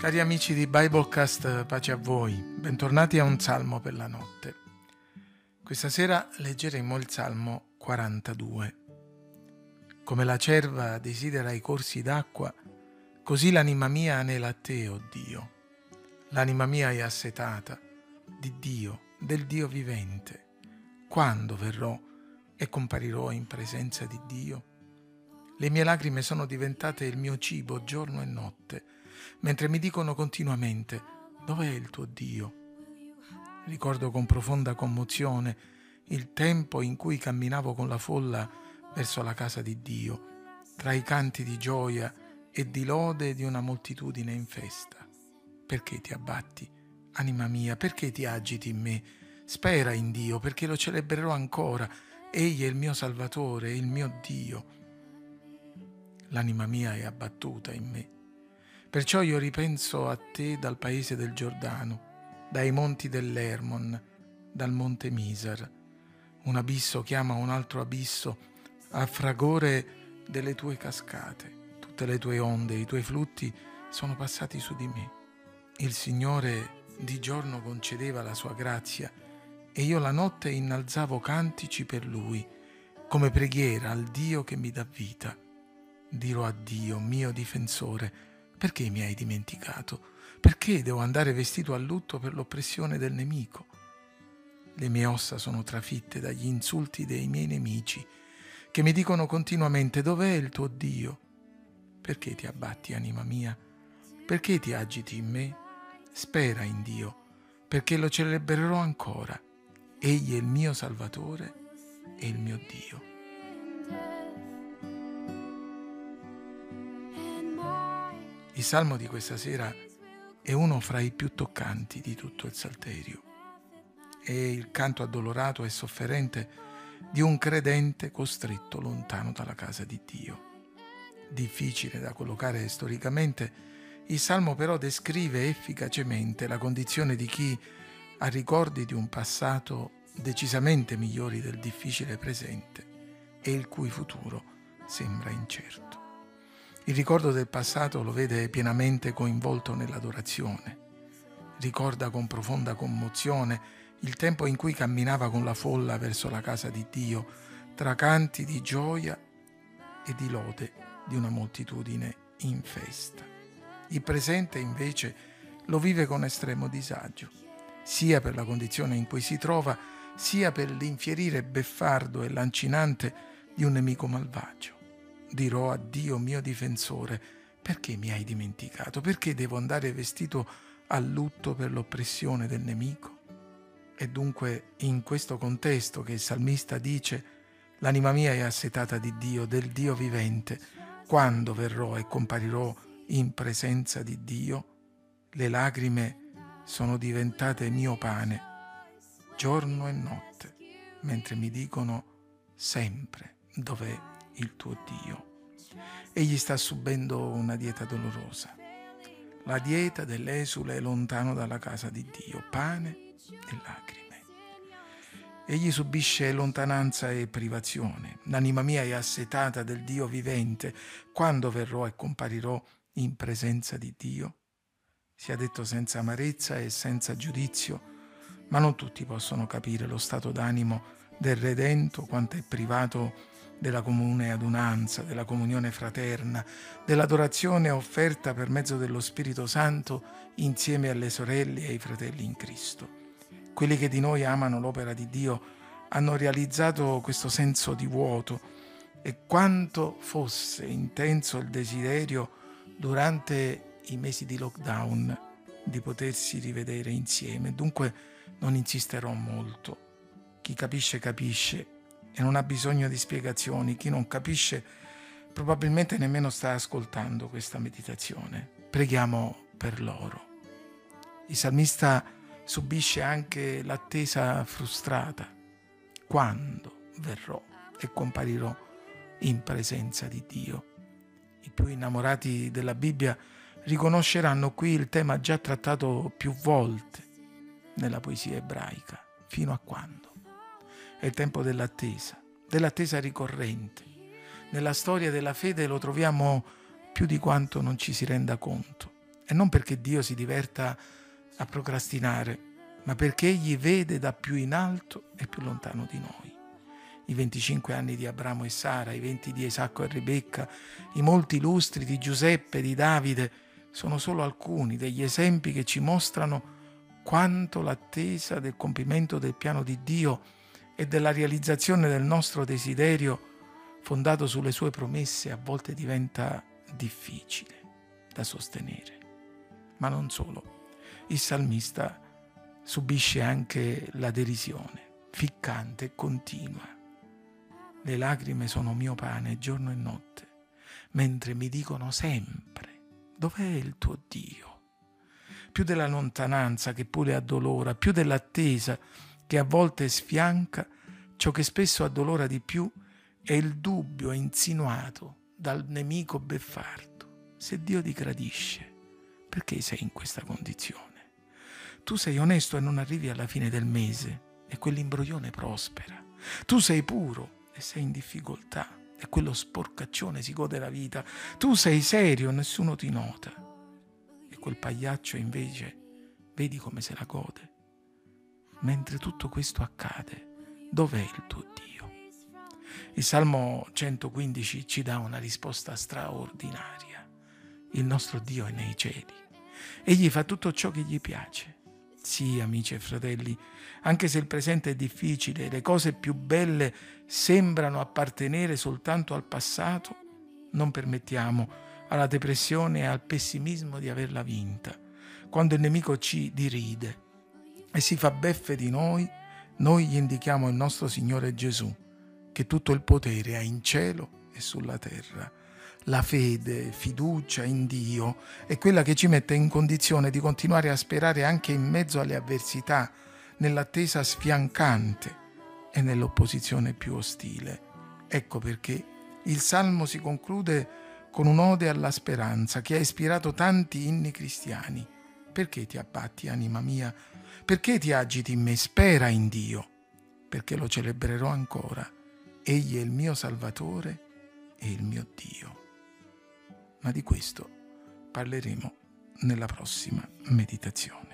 Cari amici di Biblecast, pace a voi, bentornati a un salmo per la notte. Questa sera leggeremo il salmo 42. Come la cerva desidera i corsi d'acqua, così l'anima mia anela a te, o oh Dio. L'anima mia è assetata di Dio, del Dio vivente. Quando verrò e comparirò in presenza di Dio? Le mie lacrime sono diventate il mio cibo giorno e notte mentre mi dicono continuamente, dov'è il tuo Dio? Ricordo con profonda commozione il tempo in cui camminavo con la folla verso la casa di Dio, tra i canti di gioia e di lode di una moltitudine in festa. Perché ti abbatti, anima mia? Perché ti agiti in me? Spera in Dio, perché lo celebrerò ancora. Egli è il mio Salvatore, il mio Dio. L'anima mia è abbattuta in me Perciò io ripenso a te dal paese del Giordano, dai monti dell'Ermon, dal monte Misar. Un abisso chiama un altro abisso a fragore delle tue cascate. Tutte le tue onde, i tuoi flutti sono passati su di me. Il Signore di giorno concedeva la sua grazia e io la notte innalzavo cantici per Lui, come preghiera al Dio che mi dà vita. Dirò a Dio, mio difensore, perché mi hai dimenticato? Perché devo andare vestito a lutto per l'oppressione del nemico? Le mie ossa sono trafitte dagli insulti dei miei nemici, che mi dicono continuamente dov'è il tuo Dio? Perché ti abbatti, anima mia? Perché ti agiti in me? Spera in Dio, perché lo celebrerò ancora. Egli è il mio Salvatore e il mio Dio. Il salmo di questa sera è uno fra i più toccanti di tutto il Salterio. È il canto addolorato e sofferente di un credente costretto lontano dalla casa di Dio. Difficile da collocare storicamente, il salmo però descrive efficacemente la condizione di chi ha ricordi di un passato decisamente migliori del difficile presente e il cui futuro sembra incerto. Il ricordo del passato lo vede pienamente coinvolto nell'adorazione. Ricorda con profonda commozione il tempo in cui camminava con la folla verso la casa di Dio, tra canti di gioia e di lode di una moltitudine in festa. Il presente invece lo vive con estremo disagio, sia per la condizione in cui si trova, sia per l'infierire beffardo e lancinante di un nemico malvagio dirò a Dio mio difensore, perché mi hai dimenticato? Perché devo andare vestito a lutto per l'oppressione del nemico? È dunque in questo contesto che il salmista dice, l'anima mia è assetata di Dio, del Dio vivente. Quando verrò e comparirò in presenza di Dio, le lacrime sono diventate mio pane, giorno e notte, mentre mi dicono sempre dov'è il tuo Dio. Egli sta subendo una dieta dolorosa, la dieta dell'esule lontano dalla casa di Dio, pane e lacrime. Egli subisce lontananza e privazione. L'anima mia è assetata del Dio vivente. Quando verrò e comparirò in presenza di Dio? Sia detto senza amarezza e senza giudizio, ma non tutti possono capire lo stato d'animo del Redento quanto è privato della comune adunanza, della comunione fraterna, dell'adorazione offerta per mezzo dello Spirito Santo insieme alle sorelle e ai fratelli in Cristo. Quelli che di noi amano l'opera di Dio hanno realizzato questo senso di vuoto e quanto fosse intenso il desiderio durante i mesi di lockdown di potersi rivedere insieme. Dunque non insisterò molto. Chi capisce capisce e non ha bisogno di spiegazioni. Chi non capisce probabilmente nemmeno sta ascoltando questa meditazione. Preghiamo per loro. Il salmista subisce anche l'attesa frustrata. Quando verrò e comparirò in presenza di Dio? I più innamorati della Bibbia riconosceranno qui il tema già trattato più volte nella poesia ebraica. Fino a quando? È il tempo dell'attesa, dell'attesa ricorrente. Nella storia della fede lo troviamo più di quanto non ci si renda conto. E non perché Dio si diverta a procrastinare, ma perché Egli vede da più in alto e più lontano di noi. I 25 anni di Abramo e Sara, i 20 di Isacco e Rebecca, i molti lustri di Giuseppe e di Davide sono solo alcuni degli esempi che ci mostrano quanto l'attesa del compimento del piano di Dio e della realizzazione del nostro desiderio fondato sulle sue promesse a volte diventa difficile da sostenere. Ma non solo, il salmista subisce anche la derisione, ficcante e continua. Le lacrime sono mio pane giorno e notte, mentre mi dicono sempre, dov'è il tuo Dio? Più della lontananza che pure addolora, più dell'attesa che a volte sfianca, ciò che spesso addolora di più è il dubbio insinuato dal nemico beffardo. Se Dio ti gradisce, perché sei in questa condizione? Tu sei onesto e non arrivi alla fine del mese e quell'imbroglione prospera. Tu sei puro e sei in difficoltà e quello sporcaccione si gode la vita. Tu sei serio e nessuno ti nota. E quel pagliaccio invece vedi come se la gode. Mentre tutto questo accade, dov'è il tuo Dio? Il Salmo 115 ci dà una risposta straordinaria. Il nostro Dio è nei cieli. Egli fa tutto ciò che gli piace. Sì, amici e fratelli, anche se il presente è difficile, le cose più belle sembrano appartenere soltanto al passato, non permettiamo alla depressione e al pessimismo di averla vinta. Quando il nemico ci diride e si fa beffe di noi, noi gli indichiamo il nostro Signore Gesù che tutto il potere ha in cielo e sulla terra. La fede, fiducia in Dio è quella che ci mette in condizione di continuare a sperare anche in mezzo alle avversità, nell'attesa sfiancante e nell'opposizione più ostile. Ecco perché il Salmo si conclude con un'ode alla speranza che ha ispirato tanti inni cristiani. Perché ti abbatti, anima mia? Perché ti agiti in me? Spera in Dio, perché lo celebrerò ancora Egli è il mio Salvatore e il mio Dio. Ma di questo parleremo nella prossima meditazione.